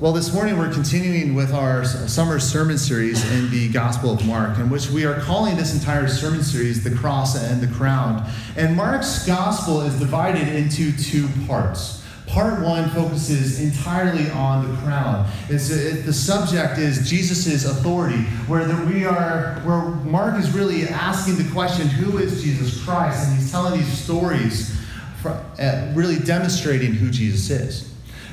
Well, this morning we're continuing with our summer sermon series in the Gospel of Mark, in which we are calling this entire sermon series The Cross and the Crown. And Mark's Gospel is divided into two parts. Part one focuses entirely on the crown. It's, it, the subject is Jesus' authority, where the, we are, where Mark is really asking the question, who is Jesus Christ? And he's telling these stories, for, uh, really demonstrating who Jesus is.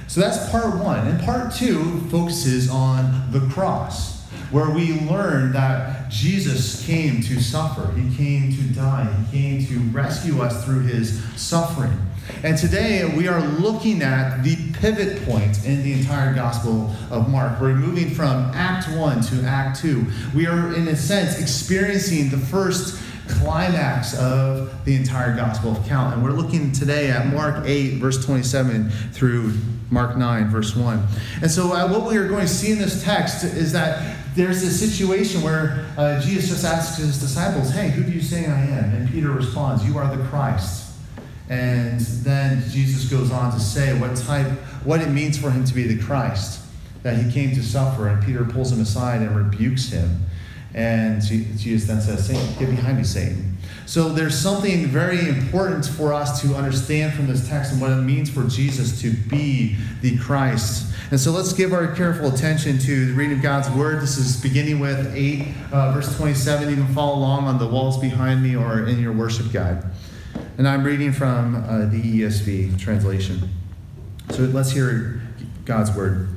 So that's part one. And part two focuses on the cross, where we learn that Jesus came to suffer, He came to die, He came to rescue us through His suffering. And today we are looking at the pivot point in the entire Gospel of Mark. We're moving from Act 1 to Act 2. We are, in a sense, experiencing the first climax of the entire Gospel account. And we're looking today at Mark 8, verse 27 through Mark 9, verse 1. And so, uh, what we are going to see in this text is that there's a situation where uh, Jesus just asks his disciples, Hey, who do you say I am? And Peter responds, You are the Christ. And then Jesus goes on to say what type, what it means for him to be the Christ, that he came to suffer. And Peter pulls him aside and rebukes him. And Jesus then says, Satan, get behind me, Satan. So there's something very important for us to understand from this text and what it means for Jesus to be the Christ. And so let's give our careful attention to the reading of God's word. This is beginning with 8, uh, verse 27. You can follow along on the walls behind me or in your worship guide. And I'm reading from uh, the ESV translation. So let's hear God's word.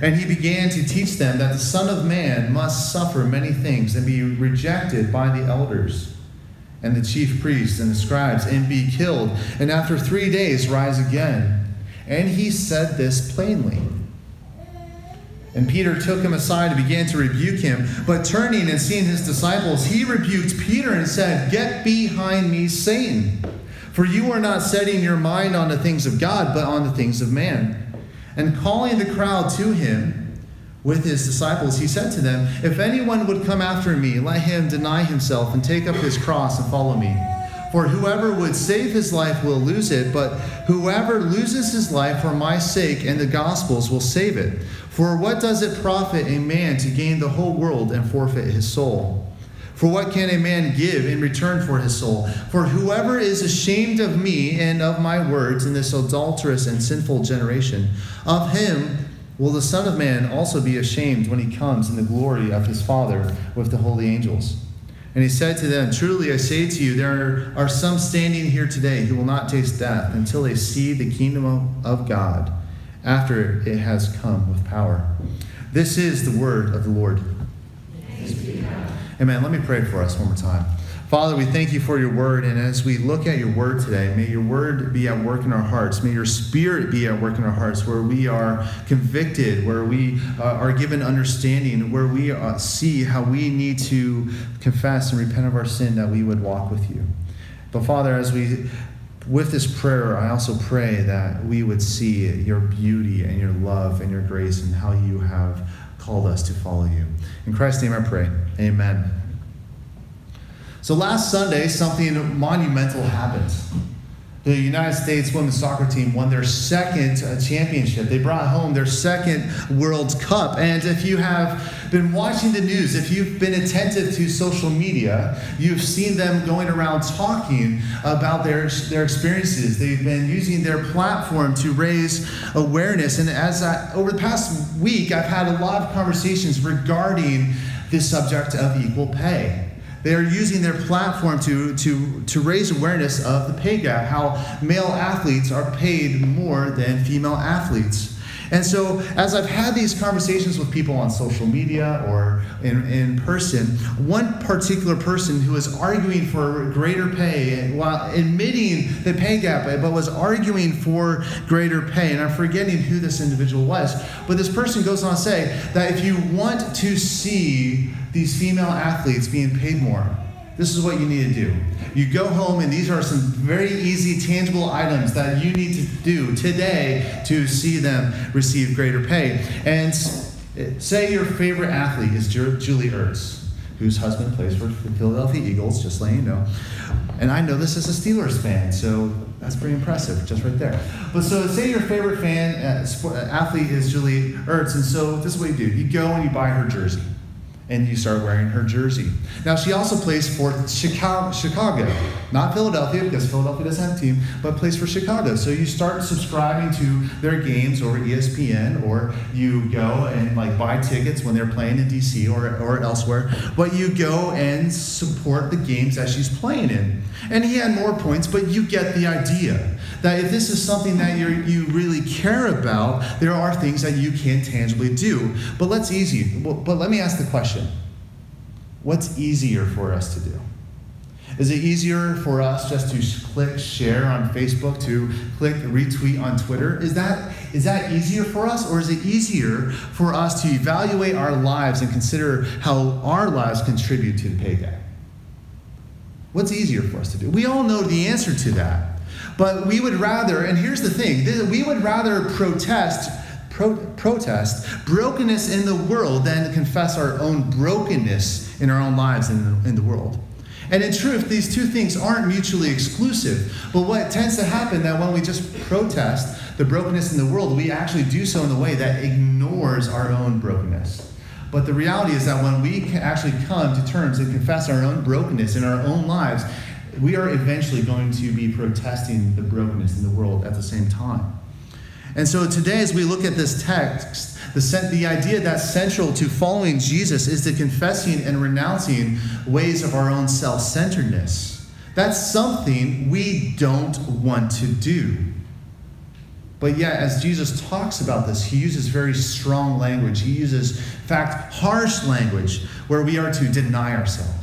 And he began to teach them that the Son of Man must suffer many things and be rejected by the elders and the chief priests and the scribes and be killed, and after three days rise again. And he said this plainly. And Peter took him aside and began to rebuke him. But turning and seeing his disciples, he rebuked Peter and said, Get behind me, Satan. For you are not setting your mind on the things of God, but on the things of man. And calling the crowd to him, with his disciples, he said to them, If anyone would come after me, let him deny himself and take up his cross and follow me. For whoever would save his life will lose it, but whoever loses his life for my sake and the gospel's will save it. For what does it profit a man to gain the whole world and forfeit his soul? For what can a man give in return for his soul? For whoever is ashamed of me and of my words in this adulterous and sinful generation, of him Will the Son of Man also be ashamed when he comes in the glory of his Father with the holy angels? And he said to them, Truly I say to you, there are some standing here today who will not taste death until they see the kingdom of God after it has come with power. This is the word of the Lord. Amen. Let me pray for us one more time. Father, we thank you for your word. And as we look at your word today, may your word be at work in our hearts. May your spirit be at work in our hearts where we are convicted, where we uh, are given understanding, where we uh, see how we need to confess and repent of our sin that we would walk with you. But Father, as we with this prayer, I also pray that we would see your beauty and your love and your grace and how you have called us to follow you. In Christ's name I pray. Amen. So last Sunday, something monumental happened. The United States women's soccer team won their second uh, championship. They brought home their second World Cup. And if you have been watching the news, if you've been attentive to social media, you've seen them going around talking about their, their experiences. They've been using their platform to raise awareness. And as I, over the past week, I've had a lot of conversations regarding the subject of equal pay. They are using their platform to, to, to raise awareness of the pay gap, how male athletes are paid more than female athletes. And so, as I've had these conversations with people on social media or in, in person, one particular person who was arguing for greater pay while admitting the pay gap, but was arguing for greater pay, and I'm forgetting who this individual was, but this person goes on to say that if you want to see these female athletes being paid more, this is what you need to do. You go home, and these are some very easy, tangible items that you need to do today to see them receive greater pay. And say your favorite athlete is Julie Ertz, whose husband plays for the Philadelphia Eagles, just letting you know. And I know this as a Steelers fan, so that's pretty impressive, just right there. But so, say your favorite fan uh, sport, athlete is Julie Ertz, and so this is what you do: you go and you buy her jersey and you start wearing her jersey. Now, she also plays for Chicago, not Philadelphia, because Philadelphia doesn't have a team, but plays for Chicago. So you start subscribing to their games or ESPN, or you go and like buy tickets when they're playing in DC or, or elsewhere. But you go and support the games that she's playing in. And he had more points, but you get the idea that if this is something that you you really care about, there are things that you can tangibly do. But let's easy. But let me ask the question: What's easier for us to do? Is it easier for us just to click share on Facebook, to click retweet on Twitter? Is that, is that easier for us, or is it easier for us to evaluate our lives and consider how our lives contribute to the pay gap? What's easier for us to do? We all know the answer to that. But we would rather, and here's the thing we would rather protest. Pro- protest brokenness in the world than confess our own brokenness in our own lives in the world. And in truth, these two things aren't mutually exclusive. But what tends to happen that when we just protest the brokenness in the world, we actually do so in a way that ignores our own brokenness. But the reality is that when we actually come to terms and confess our own brokenness in our own lives, we are eventually going to be protesting the brokenness in the world at the same time. And so today, as we look at this text, the, the idea that's central to following Jesus is the confessing and renouncing ways of our own self centeredness. That's something we don't want to do. But yet, as Jesus talks about this, he uses very strong language. He uses, in fact, harsh language where we are to deny ourselves.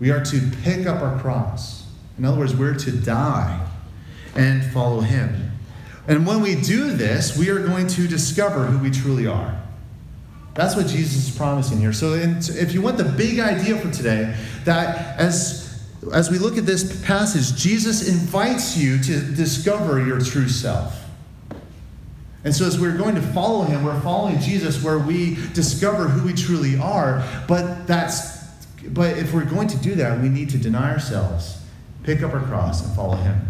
We are to pick up our cross. In other words, we're to die and follow him. And when we do this, we are going to discover who we truly are. That's what Jesus is promising here. So, if you want the big idea for today, that as, as we look at this passage, Jesus invites you to discover your true self. And so, as we're going to follow him, we're following Jesus where we discover who we truly are. But that's but if we're going to do that, we need to deny ourselves, pick up our cross, and follow him.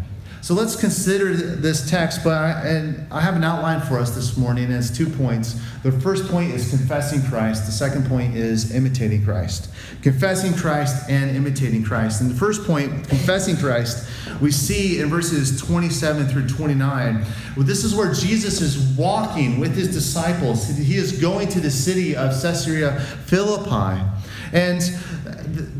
So let's consider this text, but I, and I have an outline for us this morning, and it's two points. The first point is confessing Christ. The second point is imitating Christ. Confessing Christ and imitating Christ. And the first point, confessing Christ, we see in verses 27 through 29. Well, this is where Jesus is walking with his disciples. He is going to the city of Caesarea Philippi. And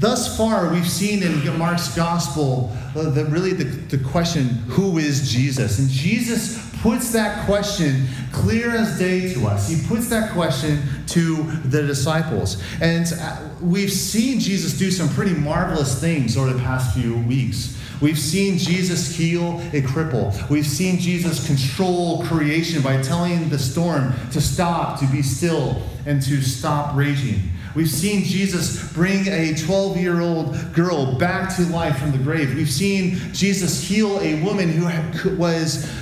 thus far, we've seen in Mark's gospel uh, really the, the question, who is Jesus? And Jesus puts that question clear as day to us. He puts that question to the disciples. And uh, we've seen Jesus do some pretty marvelous things over the past few weeks. We've seen Jesus heal a cripple. We've seen Jesus control creation by telling the storm to stop, to be still, and to stop raging. We've seen Jesus bring a 12 year old girl back to life from the grave. We've seen Jesus heal a woman who was,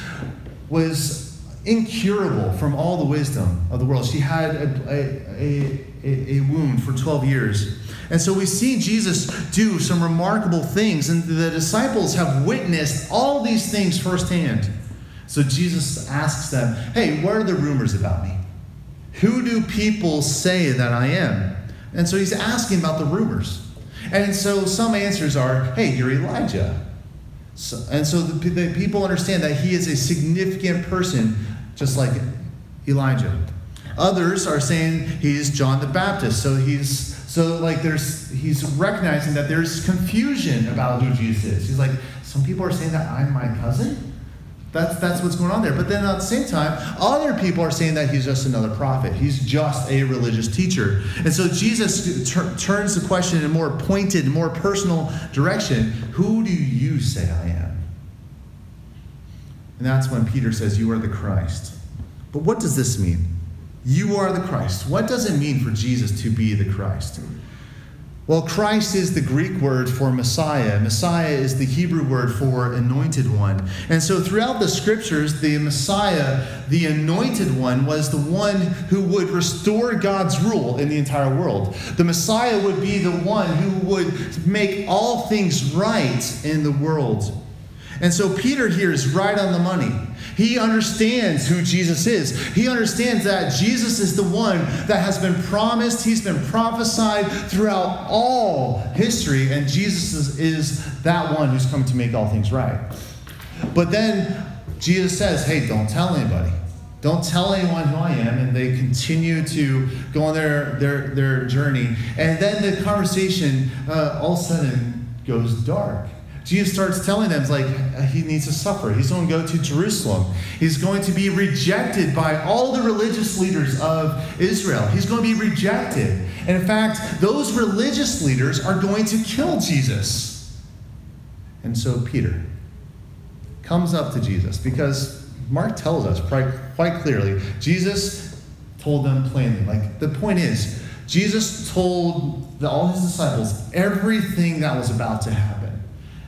was incurable from all the wisdom of the world. She had a, a, a, a wound for 12 years. And so we see Jesus do some remarkable things, and the disciples have witnessed all these things firsthand. So Jesus asks them, Hey, what are the rumors about me? Who do people say that I am? And so he's asking about the rumors. And so some answers are, hey, you're Elijah. So, and so the, the people understand that he is a significant person, just like Elijah. Others are saying he's John the Baptist. So he's so like there's he's recognizing that there's confusion about who Jesus is. He's like, some people are saying that I'm my cousin. That's, that's what's going on there. But then at the same time, other people are saying that he's just another prophet. He's just a religious teacher. And so Jesus tur- turns the question in a more pointed, more personal direction Who do you say I am? And that's when Peter says, You are the Christ. But what does this mean? You are the Christ. What does it mean for Jesus to be the Christ? Well, Christ is the Greek word for Messiah. Messiah is the Hebrew word for anointed one. And so throughout the scriptures, the Messiah, the anointed one, was the one who would restore God's rule in the entire world. The Messiah would be the one who would make all things right in the world. And so Peter here is right on the money. He understands who Jesus is. He understands that Jesus is the one that has been promised, he's been prophesied throughout all history, and Jesus is, is that one who's come to make all things right. But then Jesus says, Hey, don't tell anybody. Don't tell anyone who I am. And they continue to go on their, their, their journey. And then the conversation uh, all of a sudden goes dark. Jesus starts telling them, like, uh, he needs to suffer. He's going to go to Jerusalem. He's going to be rejected by all the religious leaders of Israel. He's going to be rejected. And in fact, those religious leaders are going to kill Jesus. And so Peter comes up to Jesus because Mark tells us quite, quite clearly Jesus told them plainly. Like, the point is, Jesus told all his disciples everything that was about to happen.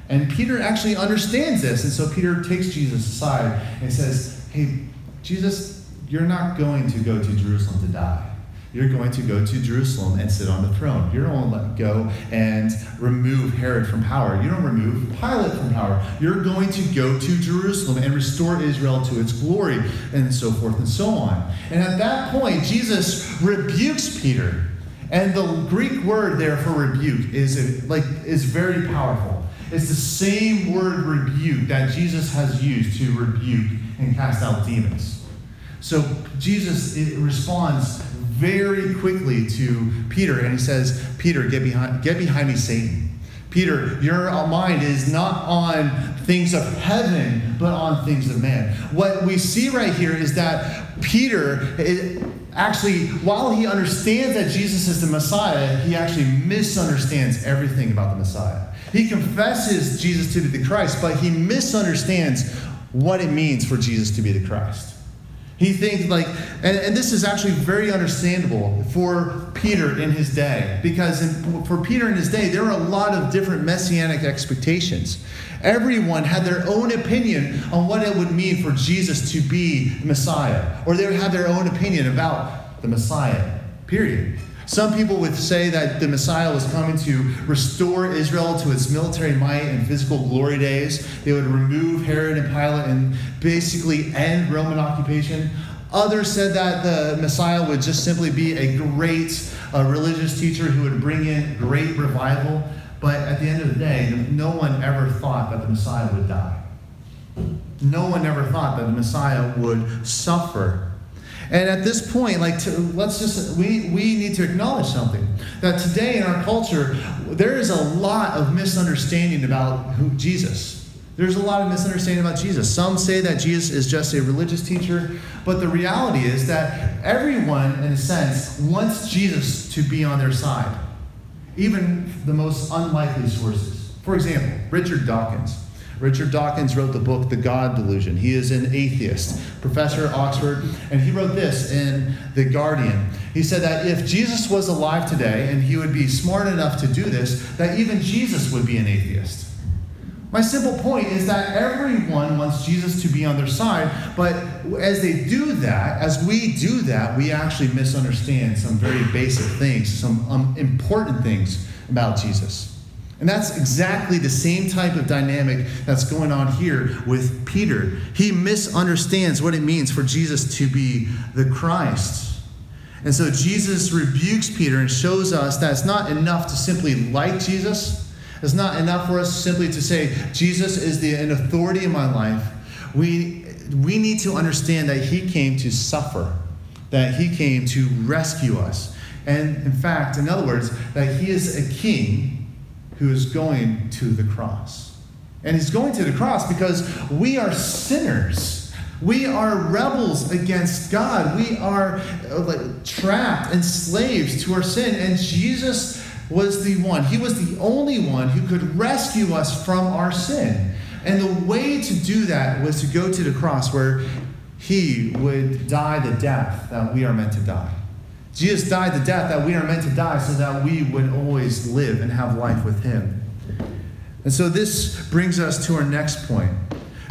And Peter actually understands this. And so Peter takes Jesus aside and says, Hey, Jesus, you're not going to go to Jerusalem to die. You're going to go to Jerusalem and sit on the throne. You don't let go and remove Herod from power. You don't remove Pilate from power. You're going to go to Jerusalem and restore Israel to its glory, and so forth and so on. And at that point, Jesus rebukes Peter. And the Greek word there for rebuke is like is very powerful. It's the same word rebuke that Jesus has used to rebuke and cast out demons. So Jesus responds very quickly to Peter and he says, Peter, get behind, get behind me, Satan. Peter, your mind is not on things of heaven, but on things of man. What we see right here is that Peter actually, while he understands that Jesus is the Messiah, he actually misunderstands everything about the Messiah. He confesses Jesus to be the Christ, but he misunderstands what it means for Jesus to be the Christ. He thinks like, and, and this is actually very understandable for Peter in his day, because in, for Peter in his day, there were a lot of different messianic expectations. Everyone had their own opinion on what it would mean for Jesus to be the Messiah, or they would have their own opinion about the Messiah, period. Some people would say that the Messiah was coming to restore Israel to its military might and physical glory days. They would remove Herod and Pilate and basically end Roman occupation. Others said that the Messiah would just simply be a great uh, religious teacher who would bring in great revival. But at the end of the day, no one ever thought that the Messiah would die. No one ever thought that the Messiah would suffer and at this point, like, to, let's just, we, we need to acknowledge something. That today in our culture, there is a lot of misunderstanding about who, Jesus. There's a lot of misunderstanding about Jesus. Some say that Jesus is just a religious teacher, but the reality is that everyone, in a sense, wants Jesus to be on their side, even the most unlikely sources. For example, Richard Dawkins. Richard Dawkins wrote the book The God Delusion. He is an atheist, professor at Oxford, and he wrote this in The Guardian. He said that if Jesus was alive today and he would be smart enough to do this, that even Jesus would be an atheist. My simple point is that everyone wants Jesus to be on their side, but as they do that, as we do that, we actually misunderstand some very basic things, some um, important things about Jesus. And that's exactly the same type of dynamic that's going on here with Peter. He misunderstands what it means for Jesus to be the Christ. And so Jesus rebukes Peter and shows us that it's not enough to simply like Jesus. It's not enough for us simply to say, Jesus is the an authority in my life. We, we need to understand that he came to suffer, that he came to rescue us. And in fact, in other words, that he is a king who is going to the cross. And he's going to the cross because we are sinners. We are rebels against God. We are uh, like, trapped and slaves to our sin. And Jesus was the one, he was the only one who could rescue us from our sin. And the way to do that was to go to the cross where he would die the death that we are meant to die. Jesus died the death that we are meant to die so that we would always live and have life with him. And so this brings us to our next point.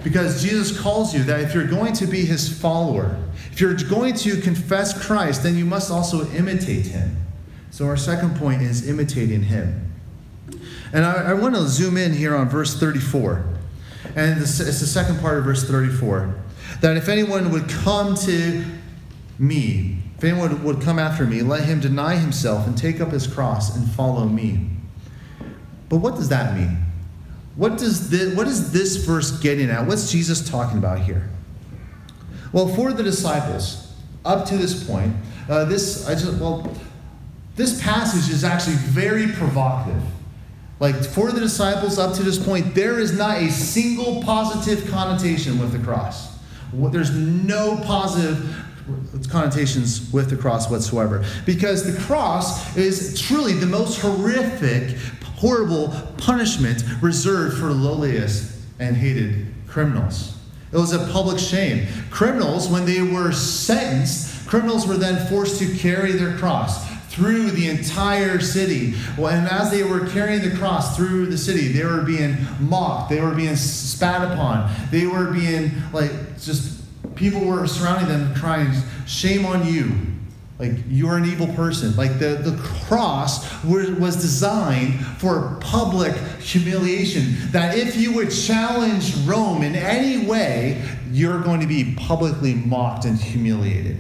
Because Jesus calls you that if you're going to be his follower, if you're going to confess Christ, then you must also imitate him. So our second point is imitating him. And I, I want to zoom in here on verse 34. And it's the second part of verse 34. That if anyone would come to me, anyone would come after me, let him deny himself and take up his cross and follow me. But what does that mean? What, does this, what is this verse getting at? What's Jesus talking about here? Well, for the disciples, up to this point, uh, this I just well, this passage is actually very provocative. Like for the disciples up to this point, there is not a single positive connotation with the cross. There's no positive connotations with the cross whatsoever. Because the cross is truly the most horrific, horrible punishment reserved for lowliest and hated criminals. It was a public shame. Criminals, when they were sentenced, criminals were then forced to carry their cross through the entire city. And as they were carrying the cross through the city, they were being mocked, they were being spat upon, they were being like just people were surrounding them crying, Shame on you. Like, you're an evil person. Like, the, the cross was designed for public humiliation. That if you would challenge Rome in any way, you're going to be publicly mocked and humiliated.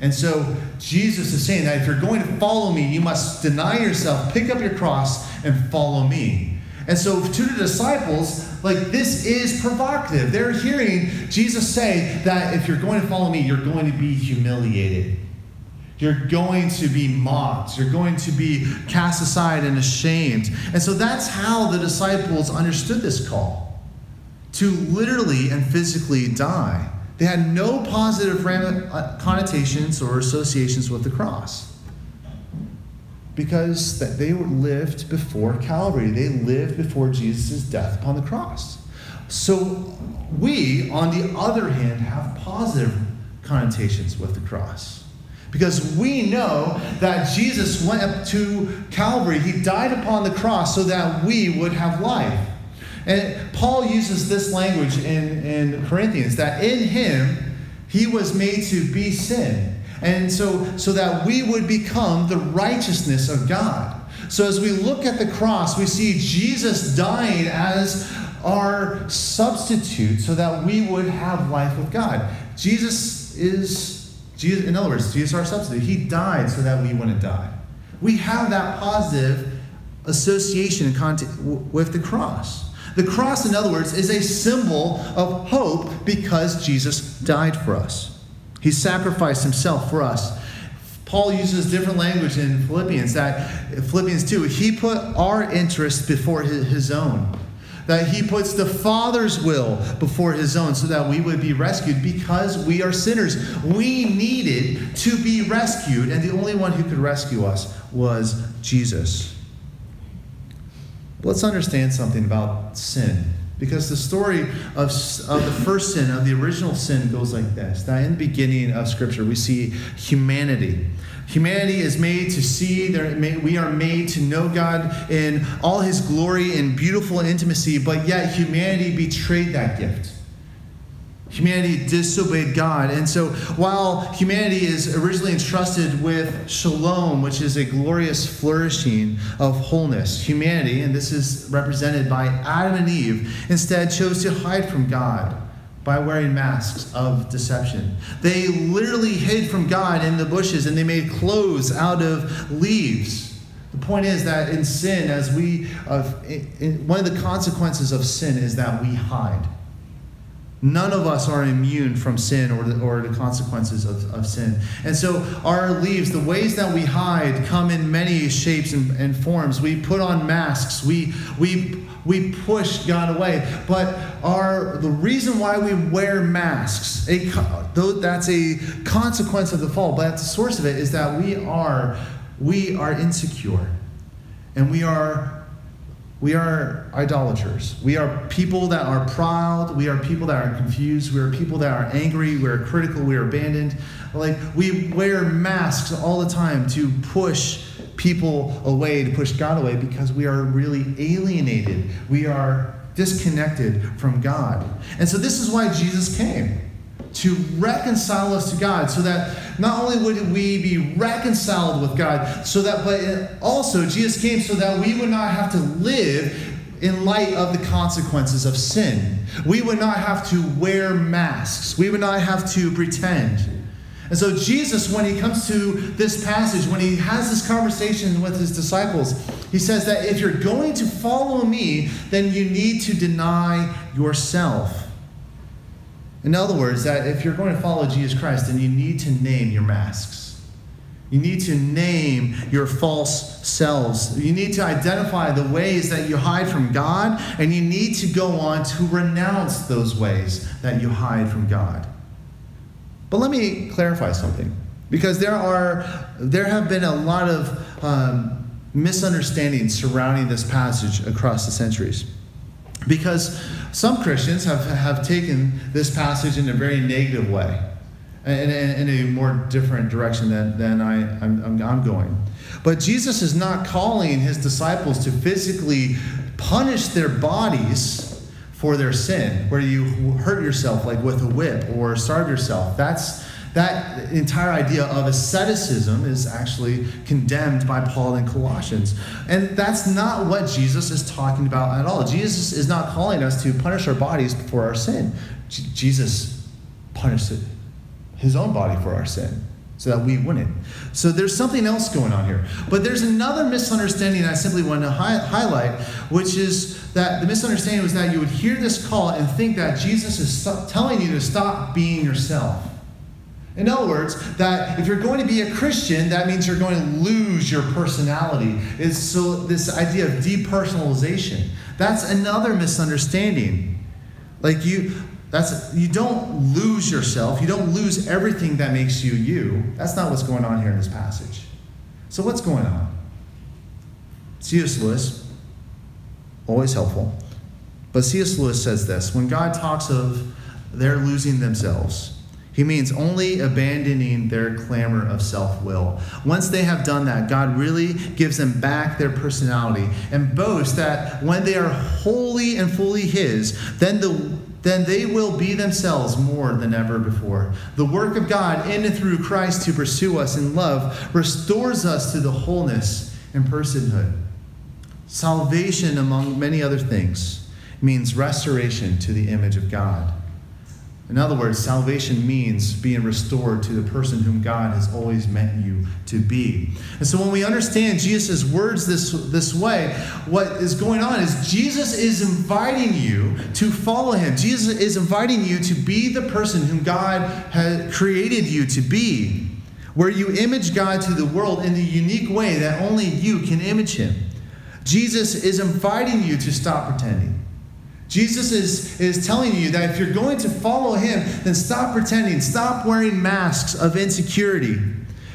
And so Jesus is saying that if you're going to follow me, you must deny yourself, pick up your cross, and follow me. And so to the disciples, like this is provocative. They're hearing Jesus say that if you're going to follow me, you're going to be humiliated. You're going to be mocked. You're going to be cast aside and ashamed. And so that's how the disciples understood this call to literally and physically die. They had no positive connotations or associations with the cross because that they lived before Calvary. They lived before Jesus' death upon the cross. So we, on the other hand, have positive connotations with the cross. Because we know that Jesus went up to Calvary. He died upon the cross so that we would have life. And Paul uses this language in, in Corinthians that in him he was made to be sin and so, so that we would become the righteousness of God. So as we look at the cross, we see Jesus dying as our substitute so that we would have life with God. Jesus is, Jesus, in other words, Jesus our substitute. He died so that we wouldn't die. We have that positive association and contact with the cross. The cross, in other words, is a symbol of hope because Jesus died for us. He sacrificed himself for us. Paul uses different language in Philippians that Philippians 2, he put our interest before his own. That he puts the Father's will before his own so that we would be rescued because we are sinners. We needed to be rescued, and the only one who could rescue us was Jesus. Let's understand something about sin. Because the story of, of the first sin, of the original sin, goes like this that in the beginning of Scripture, we see humanity. Humanity is made to see, we are made to know God in all his glory and beautiful intimacy, but yet humanity betrayed that gift. Humanity disobeyed God. And so while humanity is originally entrusted with shalom, which is a glorious flourishing of wholeness, humanity, and this is represented by Adam and Eve, instead chose to hide from God by wearing masks of deception. They literally hid from God in the bushes and they made clothes out of leaves. The point is that in sin, as we, uh, in, in, one of the consequences of sin is that we hide. None of us are immune from sin or the, or the consequences of, of sin. And so our leaves, the ways that we hide, come in many shapes and, and forms. We put on masks. We, we, we push God away. But our, the reason why we wear masks, a, that's a consequence of the fall, but at the source of it is that we are, we are insecure. And we are we are idolaters. We are people that are proud. We are people that are confused. We are people that are angry. We are critical. We are abandoned. Like we wear masks all the time to push people away, to push God away, because we are really alienated. We are disconnected from God. And so this is why Jesus came to reconcile us to God so that not only would we be reconciled with God, so that, but also Jesus came so that we would not have to live in light of the consequences of sin. We would not have to wear masks, we would not have to pretend. And so, Jesus, when he comes to this passage, when he has this conversation with his disciples, he says that if you're going to follow me, then you need to deny yourself. In other words, that if you're going to follow Jesus Christ, then you need to name your masks. You need to name your false selves. You need to identify the ways that you hide from God, and you need to go on to renounce those ways that you hide from God. But let me clarify something, because there are there have been a lot of um, misunderstandings surrounding this passage across the centuries. Because some Christians have, have taken this passage in a very negative way, in, in, in a more different direction than, than I, I'm, I'm going. But Jesus is not calling his disciples to physically punish their bodies for their sin, where you hurt yourself like with a whip or starve yourself. That's that entire idea of asceticism is actually condemned by Paul in Colossians. And that's not what Jesus is talking about at all. Jesus is not calling us to punish our bodies for our sin. J- Jesus punished his own body for our sin so that we wouldn't. So there's something else going on here. But there's another misunderstanding I simply want to hi- highlight, which is that the misunderstanding was that you would hear this call and think that Jesus is st- telling you to stop being yourself. In other words, that if you're going to be a Christian, that means you're going to lose your personality. It's so this idea of depersonalization. That's another misunderstanding. Like you that's you don't lose yourself. You don't lose everything that makes you you. That's not what's going on here in this passage. So what's going on? C.S. Lewis, always helpful. But C.S. Lewis says this when God talks of they're losing themselves, he means only abandoning their clamor of self will. Once they have done that, God really gives them back their personality and boasts that when they are wholly and fully His, then the then they will be themselves more than ever before. The work of God in and through Christ to pursue us in love restores us to the wholeness and personhood. Salvation, among many other things, means restoration to the image of God. In other words, salvation means being restored to the person whom God has always meant you to be. And so when we understand Jesus' words this, this way, what is going on is Jesus is inviting you to follow him. Jesus is inviting you to be the person whom God has created you to be, where you image God to the world in the unique way that only you can image him. Jesus is inviting you to stop pretending. Jesus is, is telling you that if you're going to follow him, then stop pretending, stop wearing masks of insecurity.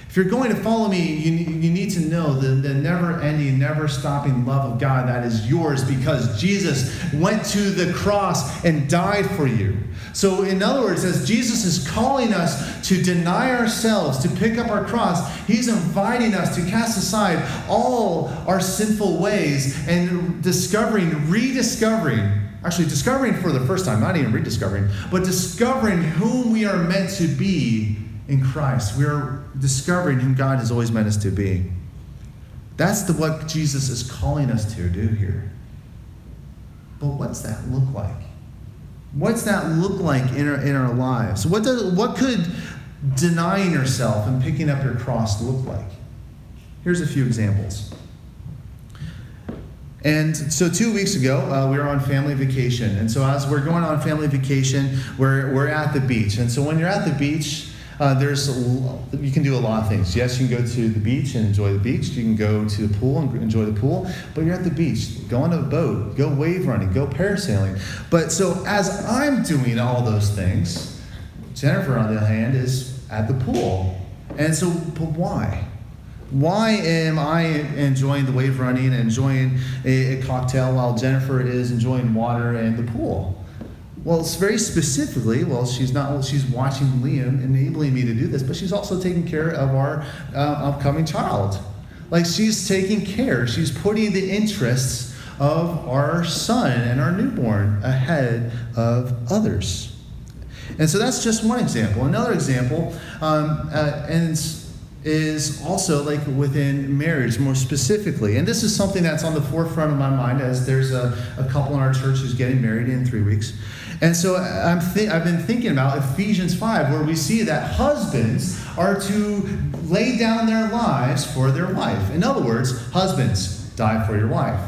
If you're going to follow me, you, you need to know the, the never ending, never stopping love of God that is yours because Jesus went to the cross and died for you. So, in other words, as Jesus is calling us to deny ourselves, to pick up our cross, he's inviting us to cast aside all our sinful ways and discovering, rediscovering actually discovering for the first time, not even rediscovering, but discovering whom we are meant to be in Christ. We are discovering whom God has always meant us to be. That's the, what Jesus is calling us to do here. But what's that look like? What's that look like in our, in our lives? What, does, what could denying yourself and picking up your cross look like? Here's a few examples. And so two weeks ago, uh, we were on family vacation. And so as we're going on family vacation, we're, we're at the beach. And so when you're at the beach, uh, there's you can do a lot of things. Yes, you can go to the beach and enjoy the beach. You can go to the pool and enjoy the pool. But you're at the beach. Go on a boat. Go wave running. Go parasailing. But so as I'm doing all those things, Jennifer, on the other hand, is at the pool. And so, but why? Why am I enjoying the wave running and enjoying a, a, cocktail while Jennifer is enjoying water and the pool? Well, it's very specifically, well, she's not, she's watching Liam, enabling me to do this, but she's also taking care of our uh, upcoming child. Like she's taking care, she's putting the interests of our son and our newborn ahead of others. And so that's just one example. Another example, um, uh, and is also like within marriage more specifically. And this is something that's on the forefront of my mind as there's a, a couple in our church who's getting married in three weeks. And so I'm th- I've been thinking about Ephesians 5, where we see that husbands are to lay down their lives for their wife. In other words, husbands, die for your wife.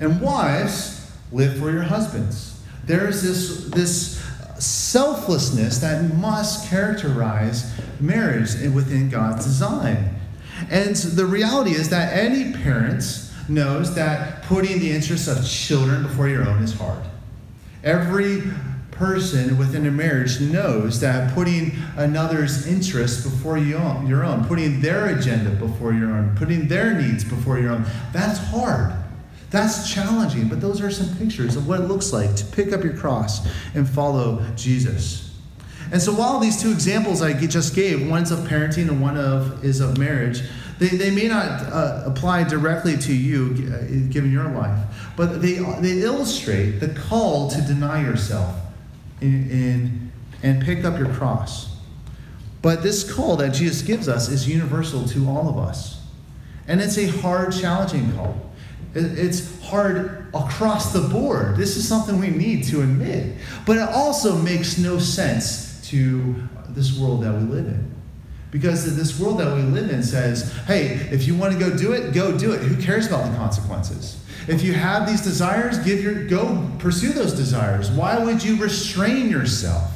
And wives, live for your husbands. There's this, this selflessness that must characterize marriage within God's design. And the reality is that any parent knows that putting the interests of children before your own is hard. Every person within a marriage knows that putting another's interests before your own, putting their agenda before your own, putting their needs before your own, that's hard. That's challenging, but those are some pictures of what it looks like to pick up your cross and follow Jesus. And so, while these two examples I just gave, one's of parenting and one of is of marriage, they, they may not uh, apply directly to you, uh, given your life, but they, they illustrate the call to deny yourself in, in, and pick up your cross. But this call that Jesus gives us is universal to all of us. And it's a hard, challenging call. It's hard across the board. This is something we need to admit. But it also makes no sense to this world that we live in. Because this world that we live in says, hey, if you want to go do it, go do it. Who cares about the consequences? If you have these desires, give your go pursue those desires. Why would you restrain yourself?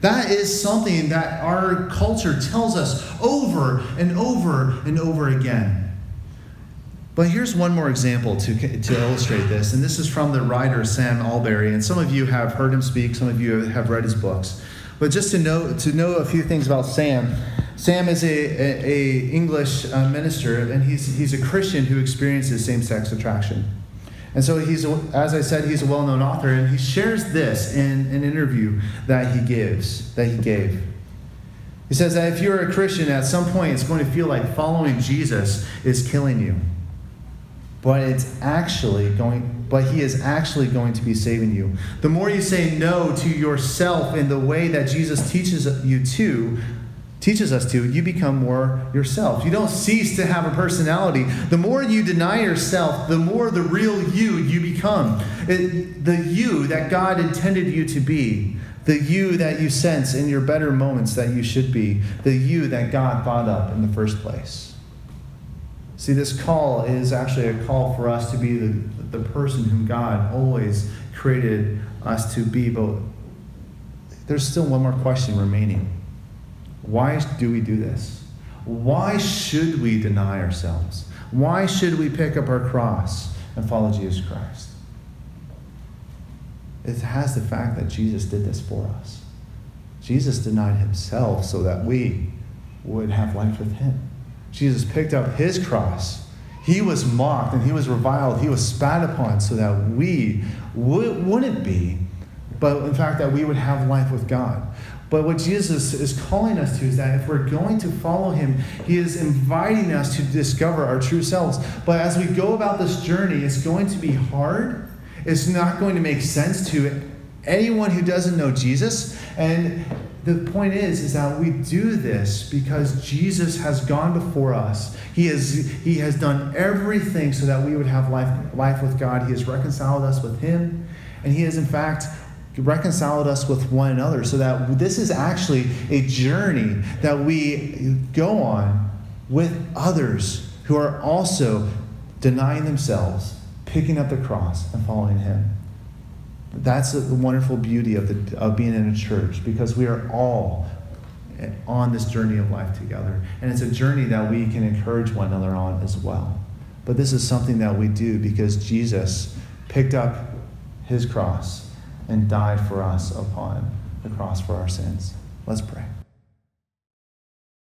That is something that our culture tells us over and over and over again. But here's one more example to, to illustrate this, and this is from the writer Sam Allberry. And some of you have heard him speak, some of you have read his books. But just to know, to know a few things about Sam, Sam is a, a, a English uh, minister, and he's, he's a Christian who experiences same sex attraction. And so he's, as I said, he's a well-known author, and he shares this in an interview that he gives, that he gave. He says that if you're a Christian, at some point it's going to feel like following Jesus is killing you but it's actually going but he is actually going to be saving you. The more you say no to yourself in the way that jesus teaches you to teaches us to you become more yourself. You don't cease to have a personality. The more you deny yourself the more the real you you become. It, the you that god intended you to be the you that you sense in your better moments that you should be the you that god thought up in the first place See, this call is actually a call for us to be the, the person whom God always created us to be. But there's still one more question remaining. Why do we do this? Why should we deny ourselves? Why should we pick up our cross and follow Jesus Christ? It has the fact that Jesus did this for us. Jesus denied himself so that we would have life with him. Jesus picked up his cross. He was mocked and he was reviled. He was spat upon so that we would, wouldn't be, but in fact, that we would have life with God. But what Jesus is calling us to is that if we're going to follow him, he is inviting us to discover our true selves. But as we go about this journey, it's going to be hard. It's not going to make sense to anyone who doesn't know Jesus. And the point is is that we do this because Jesus has gone before us. He has he has done everything so that we would have life life with God. He has reconciled us with him and he has in fact reconciled us with one another so that this is actually a journey that we go on with others who are also denying themselves picking up the cross and following Him. That's the wonderful beauty of, the, of being in a church because we are all on this journey of life together. And it's a journey that we can encourage one another on as well. But this is something that we do because Jesus picked up his cross and died for us upon the cross for our sins. Let's pray.